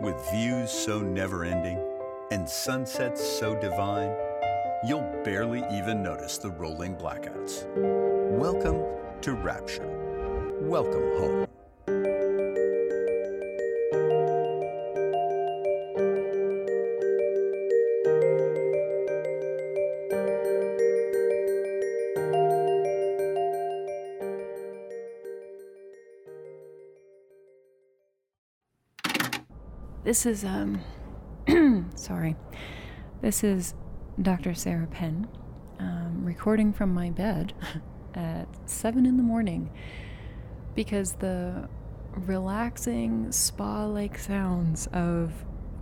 With views so never ending and sunsets so divine, you'll barely even notice the rolling blackouts. Welcome to Rapture. Welcome home. This is, um, sorry. This is Dr. Sarah Penn, um, recording from my bed at 7 in the morning because the relaxing spa like sounds of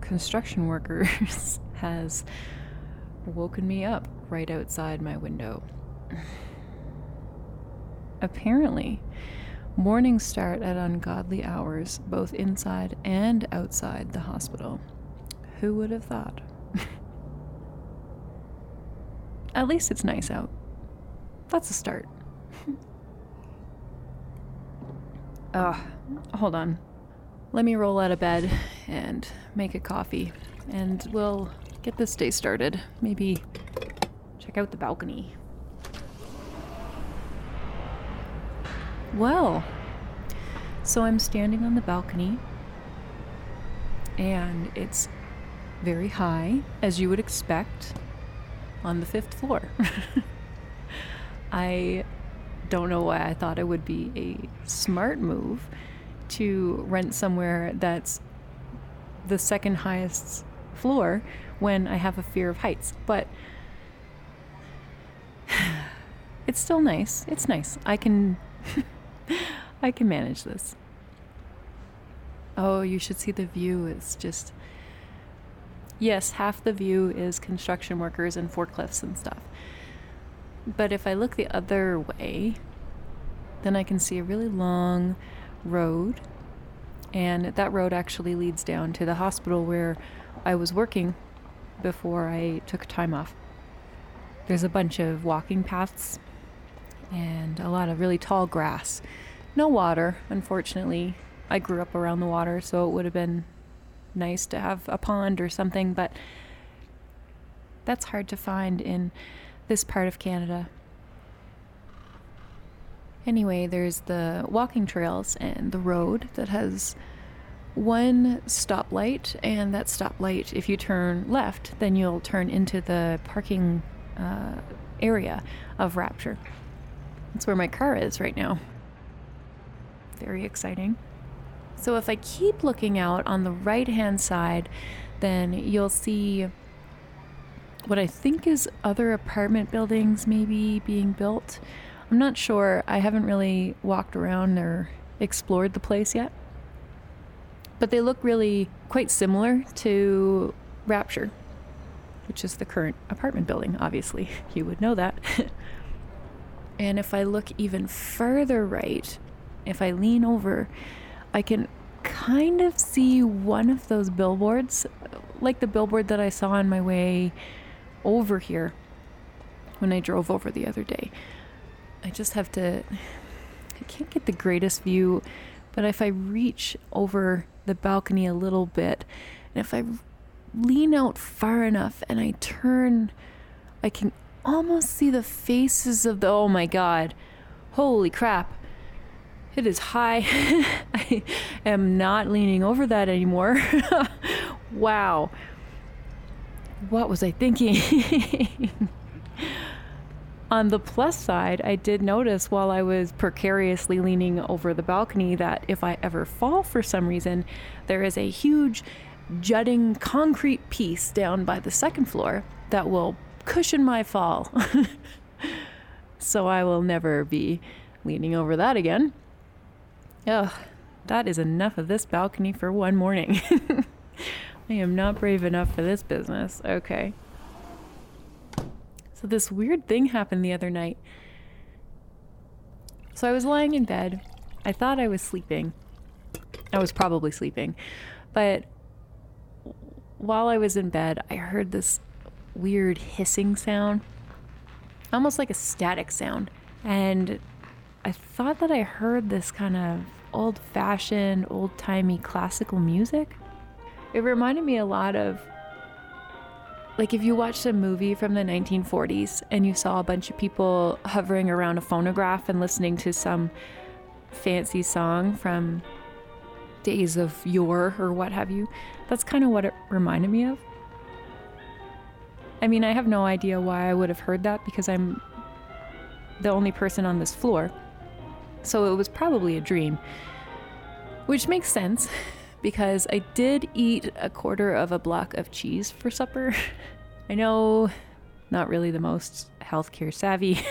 construction workers has woken me up right outside my window. Apparently, Mornings start at ungodly hours, both inside and outside the hospital. Who would have thought? at least it's nice out. That's a start. Ugh, hold on. Let me roll out of bed and make a coffee, and we'll get this day started. Maybe check out the balcony. Well, so I'm standing on the balcony, and it's very high, as you would expect, on the fifth floor. I don't know why I thought it would be a smart move to rent somewhere that's the second highest floor when I have a fear of heights, but it's still nice. It's nice. I can I can manage this. Oh, you should see the view. It's just. Yes, half the view is construction workers and forklifts and stuff. But if I look the other way, then I can see a really long road. And that road actually leads down to the hospital where I was working before I took time off. There's a bunch of walking paths and a lot of really tall grass. No water, unfortunately. I grew up around the water, so it would have been nice to have a pond or something, but that's hard to find in this part of Canada. Anyway, there's the walking trails and the road that has one stoplight, and that stoplight, if you turn left, then you'll turn into the parking uh, area of Rapture. That's where my car is right now. Very exciting. So if I keep looking out on the right hand side, then you'll see what I think is other apartment buildings maybe being built. I'm not sure. I haven't really walked around or explored the place yet. But they look really quite similar to Rapture, which is the current apartment building, obviously. You would know that. and if I look even further right, if I lean over, I can kind of see one of those billboards, like the billboard that I saw on my way over here when I drove over the other day. I just have to, I can't get the greatest view, but if I reach over the balcony a little bit, and if I lean out far enough and I turn, I can almost see the faces of the, oh my god, holy crap. It is high. I am not leaning over that anymore. wow. What was I thinking? On the plus side, I did notice while I was precariously leaning over the balcony that if I ever fall for some reason, there is a huge jutting concrete piece down by the second floor that will cushion my fall. so I will never be leaning over that again. Ugh, that is enough of this balcony for one morning. I am not brave enough for this business. Okay. So, this weird thing happened the other night. So, I was lying in bed. I thought I was sleeping. I was probably sleeping. But while I was in bed, I heard this weird hissing sound, almost like a static sound. And I thought that I heard this kind of old fashioned, old timey classical music. It reminded me a lot of like if you watched a movie from the 1940s and you saw a bunch of people hovering around a phonograph and listening to some fancy song from days of yore or what have you, that's kind of what it reminded me of. I mean, I have no idea why I would have heard that because I'm the only person on this floor. So it was probably a dream. Which makes sense because I did eat a quarter of a block of cheese for supper. I know, not really the most healthcare savvy.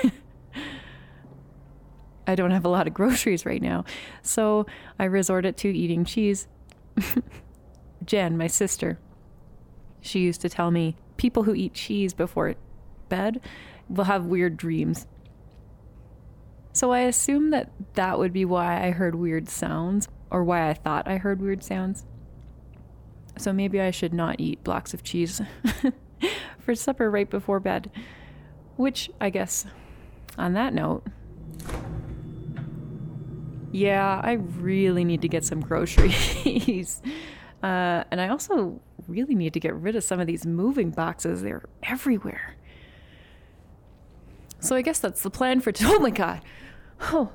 I don't have a lot of groceries right now, so I resorted to eating cheese. Jen, my sister, she used to tell me people who eat cheese before bed will have weird dreams. So I assume that that would be why I heard weird sounds, or why I thought I heard weird sounds. So maybe I should not eat blocks of cheese for supper right before bed. Which, I guess, on that note, yeah, I really need to get some groceries. uh, and I also really need to get rid of some of these moving boxes. They're everywhere. So I guess that's the plan for. T- oh my god! Oh,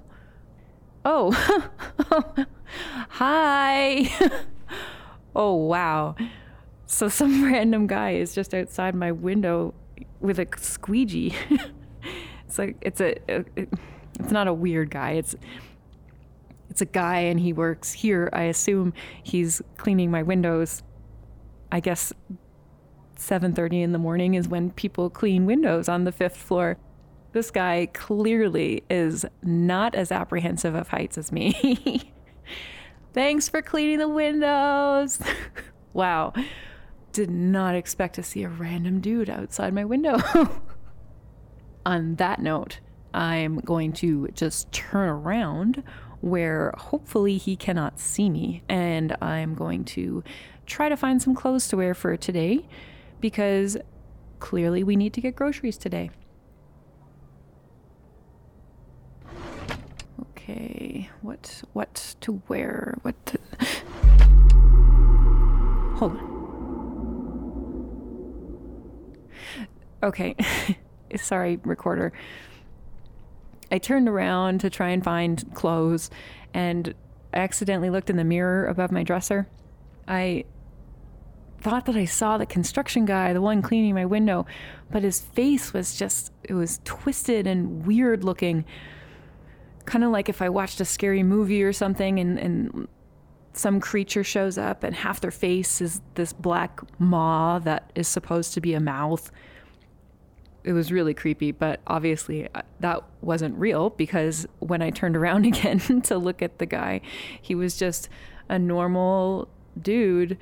oh, hi! oh wow! So some random guy is just outside my window with a squeegee. it's like it's a, a it's not a weird guy. It's it's a guy and he works here. I assume he's cleaning my windows. I guess 7:30 in the morning is when people clean windows on the 5th floor. This guy clearly is not as apprehensive of heights as me. Thanks for cleaning the windows. wow. Did not expect to see a random dude outside my window. On that note, I'm going to just turn around where hopefully he cannot see me and I'm going to try to find some clothes to wear for today because clearly we need to get groceries today. Okay, what what to wear? What to... Hold on. Okay. Sorry, recorder. I turned around to try and find clothes and I accidentally looked in the mirror above my dresser. I thought that I saw the construction guy, the one cleaning my window, but his face was just, it was twisted and weird looking kind of like if I watched a scary movie or something and, and some creature shows up and half their face is this black maw that is supposed to be a mouth. It was really creepy, but obviously uh, that wasn't real because when I turned around again to look at the guy, he was just a normal dude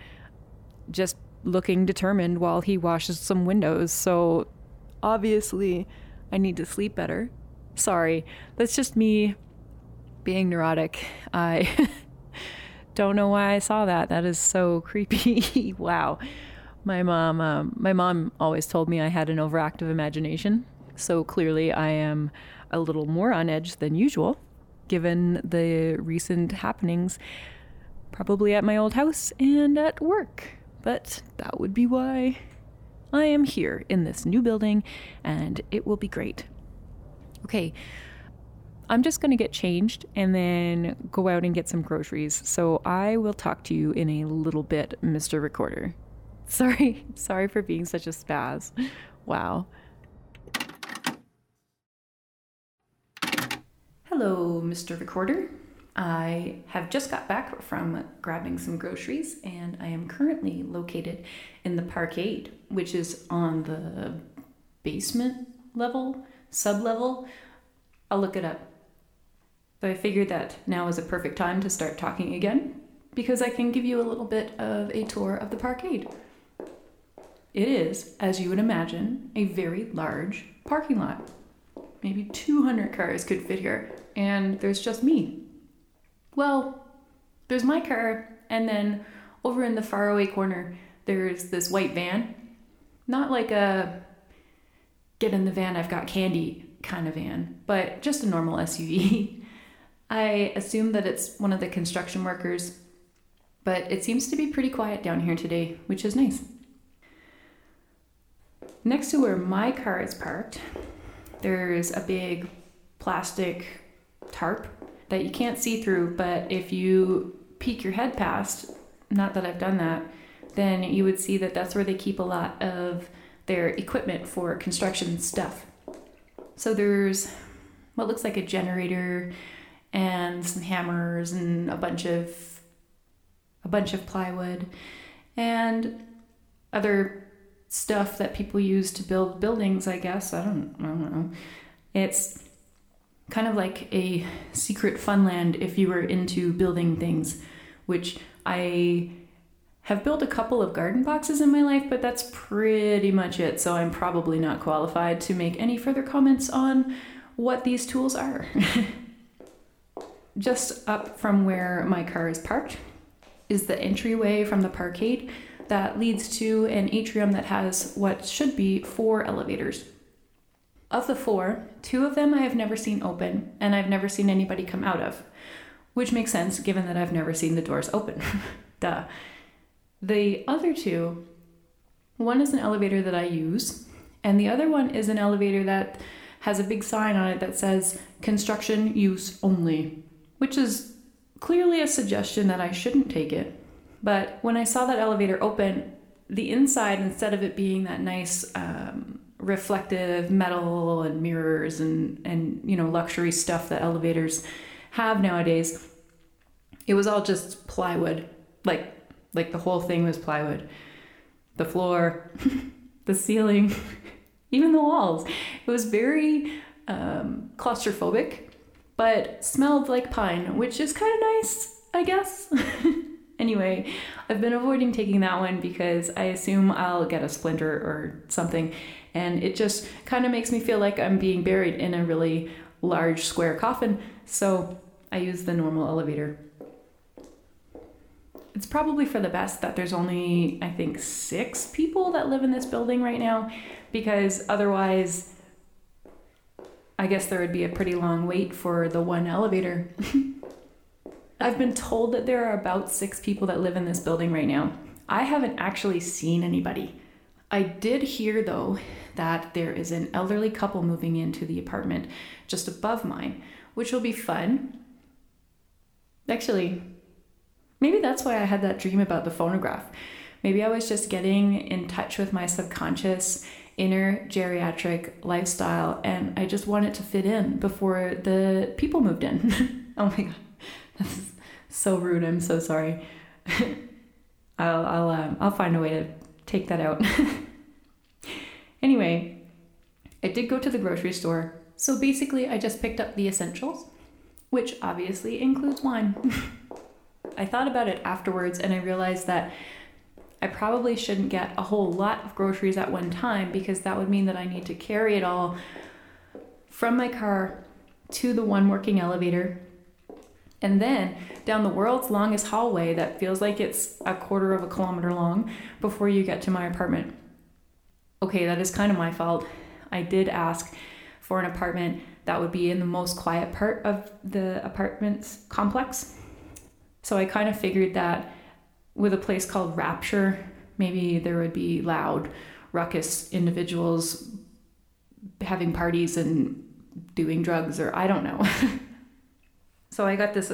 just looking determined while he washes some windows. So obviously I need to sleep better Sorry, that's just me being neurotic. I don't know why I saw that. That is so creepy. wow. My mom, um, my mom always told me I had an overactive imagination. So clearly, I am a little more on edge than usual, given the recent happenings, probably at my old house and at work. But that would be why I am here in this new building, and it will be great okay, I'm just going to get changed and then go out and get some groceries. So I will talk to you in a little bit, Mr. Recorder. Sorry, sorry for being such a spaz. Wow. Hello, Mr. Recorder. I have just got back from grabbing some groceries and I am currently located in the parkade, which is on the basement level sub level, I'll look it up. So I figured that now is a perfect time to start talking again because I can give you a little bit of a tour of the parkade. It is, as you would imagine, a very large parking lot. Maybe 200 cars could fit here, and there's just me. Well, there's my car, and then over in the faraway corner, there's this white van. Not like a get in the van, I've got candy kind of van, but just a normal SUV. I assume that it's one of the construction workers, But it seems to be pretty quiet down here today, which is nice. Next to where my car is parked, there's a big plastic tarp that you can't see through, but if you peek your head past, not that I've done that, then you would see that that's where they keep a lot of their equipment for construction stuff. So there's what looks like a generator and some hammers and a bunch of a bunch of plywood and other stuff that people use to build buildings, I guess. I don't I don't know. It's kind of like a secret funland if you were into building things, which I have built a couple of garden boxes in my life, but that's pretty much it. So I'm probably not qualified to make any further comments on what these tools are. Just up from where my car is parked is the entryway from the parkade that leads to an atrium that has what should be four elevators. Of the four, two of them I have never seen open, and I've never seen anybody come out of, which makes sense given that I've never seen the doors open. Duh. The other two, one is an elevator that I use, and the other one is an elevator that has a big sign on it that says construction use only, which is clearly a suggestion that I shouldn't take it. But when I saw that elevator open, the inside, instead of it being that nice um, reflective metal and mirrors and, and you know luxury stuff that elevators have nowadays, it was all just plywood. Like like the whole thing was plywood. The floor, the ceiling, even the walls. It was very um, claustrophobic, but smelled like pine, which is kind of nice, I guess. anyway, I've been avoiding taking that one because I assume I'll get a splinter or something, and it just kind of makes me feel like I'm being buried in a really large square coffin. So I use the normal elevator. It's probably for the best that there's only, I think, six people that live in this building right now because otherwise, I guess there would be a pretty long wait for the one elevator. I've been told that there are about six people that live in this building right now. I haven't actually seen anybody. I did hear, though, that there is an elderly couple moving into the apartment just above mine, which will be fun. Actually, maybe that's why I had that dream about the phonograph. Maybe I was just getting in touch with my subconscious inner geriatric lifestyle and I just wanted to fit in before the people moved in. oh my god. This is so rude. I'm so sorry. I'll I'll um, I'll find a way to take that out. anyway, I did go to the grocery store. So basically, I just picked up the essentials, which obviously includes wine. I thought about it afterwards and I realized that I probably shouldn't get a whole lot of groceries at one time because that would mean that I need to carry it all from my car to the one working elevator and then down the world's longest hallway that feels like it's a quarter of a kilometer long before you get to my apartment. Okay, that is kind of my fault. I did ask for an apartment that would be in the most quiet part of the apartment's complex. So I kind of figured that with a place called Rapture, maybe there would be loud, ruckus individuals having parties and doing drugs, or I don't know. So I got this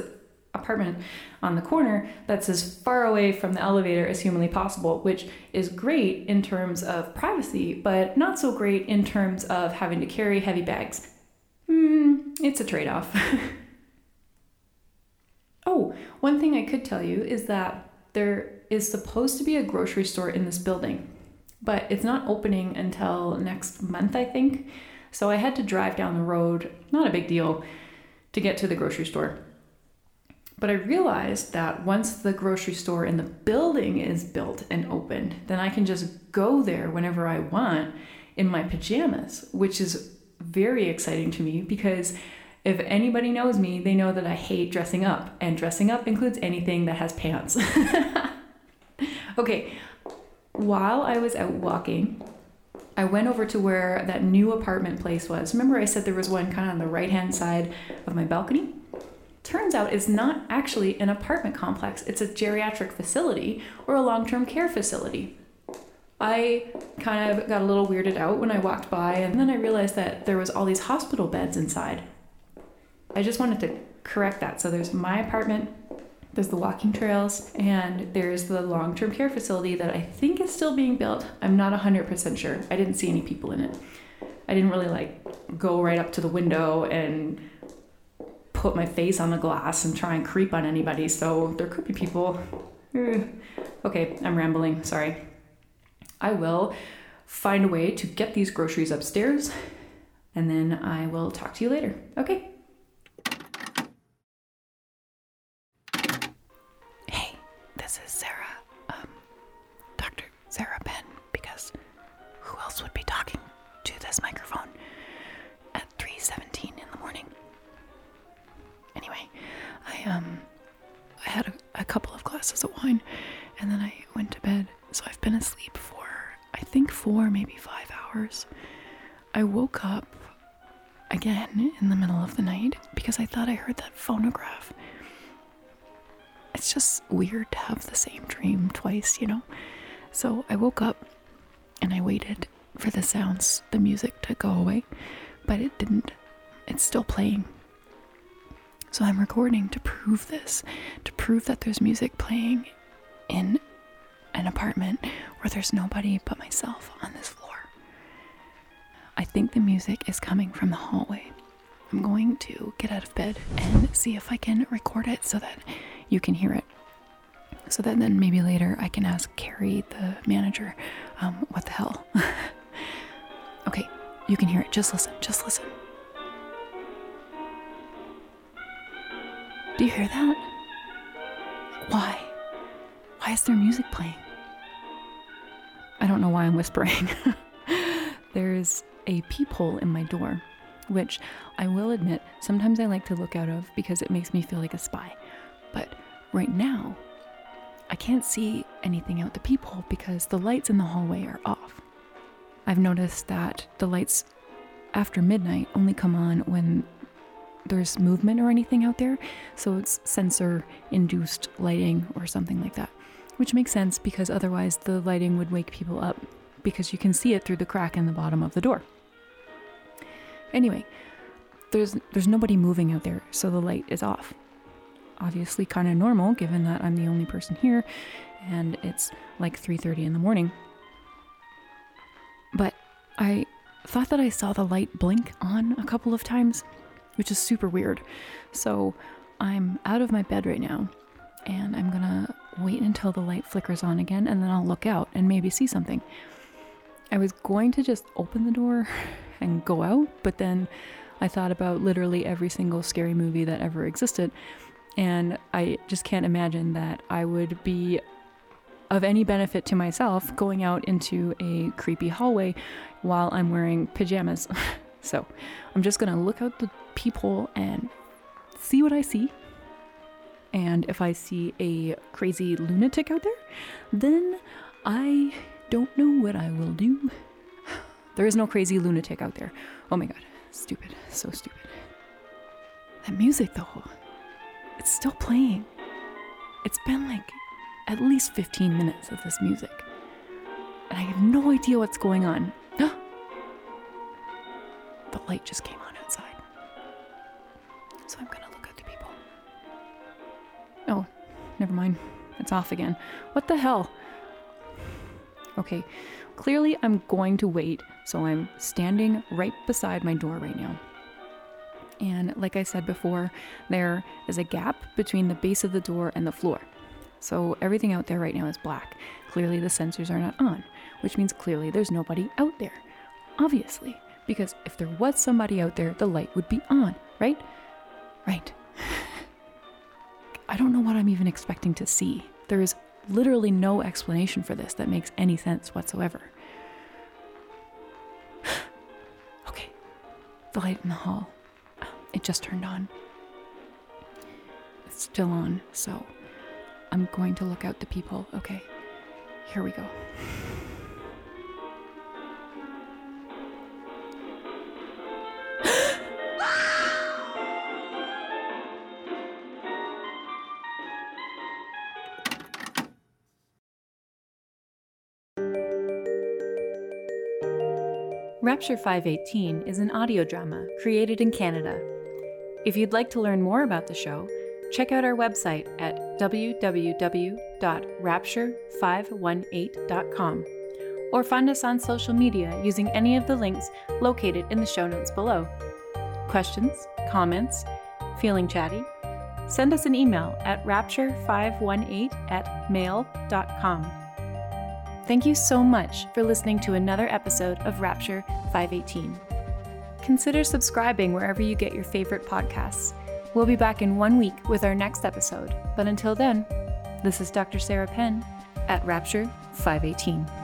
apartment on the corner that's as far away from the elevator as humanly possible, which is great in terms of privacy, but not so great in terms of having to carry heavy bags. Hmm, it's a trade off. oh, one thing I could tell you is that there is supposed to be a grocery store in this building, but it's not opening until next month, I think. So I had to drive down the road, not a big deal to get to the grocery store. But I realized that once the grocery store in the building is built and opened, then I can just go there whenever I want in my pajamas, which is very exciting to me because if anybody knows me, they know that I hate dressing up, and dressing up includes anything that has pants. okay, while I was out walking, I went over to where that new apartment place was. Remember, I said there was one kind of on the right hand side of my balcony? turns out it's not actually an apartment complex, it's a geriatric facility or a long term care facility. I kind of got a little weirded out when I walked by, and then I realized that there was all these hospital beds inside. I just wanted to correct that. So there's my apartment, there's the walking trails, and there's the long term care facility that I think is still being built. I'm not 100% sure. I didn't see any people in it. I didn't really like go right up to the window and put my face on the glass and try and creep on anybody, so there could be people. Eh, okay, I'm rambling, sorry. I will find a way to get these groceries upstairs and then I will talk to you later. Okay. This is Sarah. Um, Dr. Sarah Penn, because who else would be talking to this microphone at 3:17 in the morning? Anyway, I um I had a, a couple of glasses of wine and then I went to bed. So I've been asleep for I think 4 maybe 5 hours. I woke up again in the middle of the night because I thought I heard that phonograph. It's just weird to have the same dream twice, you know? So I woke up and I waited for the sounds, the music to go away, but it didn't. It's still playing. So I'm recording to prove this, to prove that there's music playing in an apartment where there's nobody but myself on this floor. I think the music is coming from the hallway. I'm going to get out of bed and see if I can record it so that you can hear it. So that then maybe later I can ask Carrie, the manager, um, what the hell? okay, you can hear it. Just listen, just listen. Do you hear that? Why? Why is there music playing? I don't know why I'm whispering. There's a peephole in my door, which I will admit sometimes I like to look out of because it makes me feel like a spy. But right now, I can't see anything out the peephole because the lights in the hallway are off. I've noticed that the lights after midnight only come on when there's movement or anything out there, so it's sensor induced lighting or something like that. Which makes sense because otherwise the lighting would wake people up because you can see it through the crack in the bottom of the door. Anyway, there's there's nobody moving out there, so the light is off. Obviously kind of normal given that I'm the only person here and it's like 3:30 in the morning. But I thought that I saw the light blink on a couple of times, which is super weird. So, I'm out of my bed right now and I'm going to wait until the light flickers on again and then I'll look out and maybe see something. I was going to just open the door and go out, but then I thought about literally every single scary movie that ever existed. And I just can't imagine that I would be of any benefit to myself going out into a creepy hallway while I'm wearing pajamas. so I'm just gonna look out the peephole and see what I see. And if I see a crazy lunatic out there, then I don't know what I will do. There is no crazy lunatic out there. Oh my god. Stupid. So stupid. That music, though, it's still playing. It's been like at least 15 minutes of this music. And I have no idea what's going on. the light just came on outside. So I'm gonna look at the people. Oh, never mind. It's off again. What the hell? Okay, clearly I'm going to wait, so I'm standing right beside my door right now. And like I said before, there is a gap between the base of the door and the floor. So everything out there right now is black. Clearly the sensors are not on, which means clearly there's nobody out there. Obviously, because if there was somebody out there, the light would be on, right? Right. I don't know what I'm even expecting to see. There is literally no explanation for this that makes any sense whatsoever. okay, the light in the hall. It just turned on. It's still on, so I'm going to look out the people. Okay, here we go. Rapture 518 is an audio drama created in Canada if you'd like to learn more about the show, check out our website at www.rapture518.com or find us on social media using any of the links located in the show notes below. Questions, comments, feeling chatty? Send us an email at rapture518 at mail.com. Thank you so much for listening to another episode of Rapture 518. Consider subscribing wherever you get your favorite podcasts. We'll be back in one week with our next episode, but until then, this is Dr. Sarah Penn at Rapture 518.